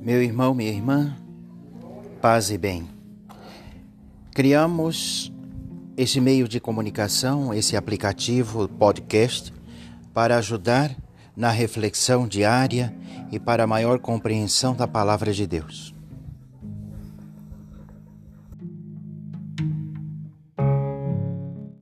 Meu irmão, minha irmã, paz e bem. Criamos esse meio de comunicação, esse aplicativo podcast, para ajudar na reflexão diária e para maior compreensão da palavra de Deus.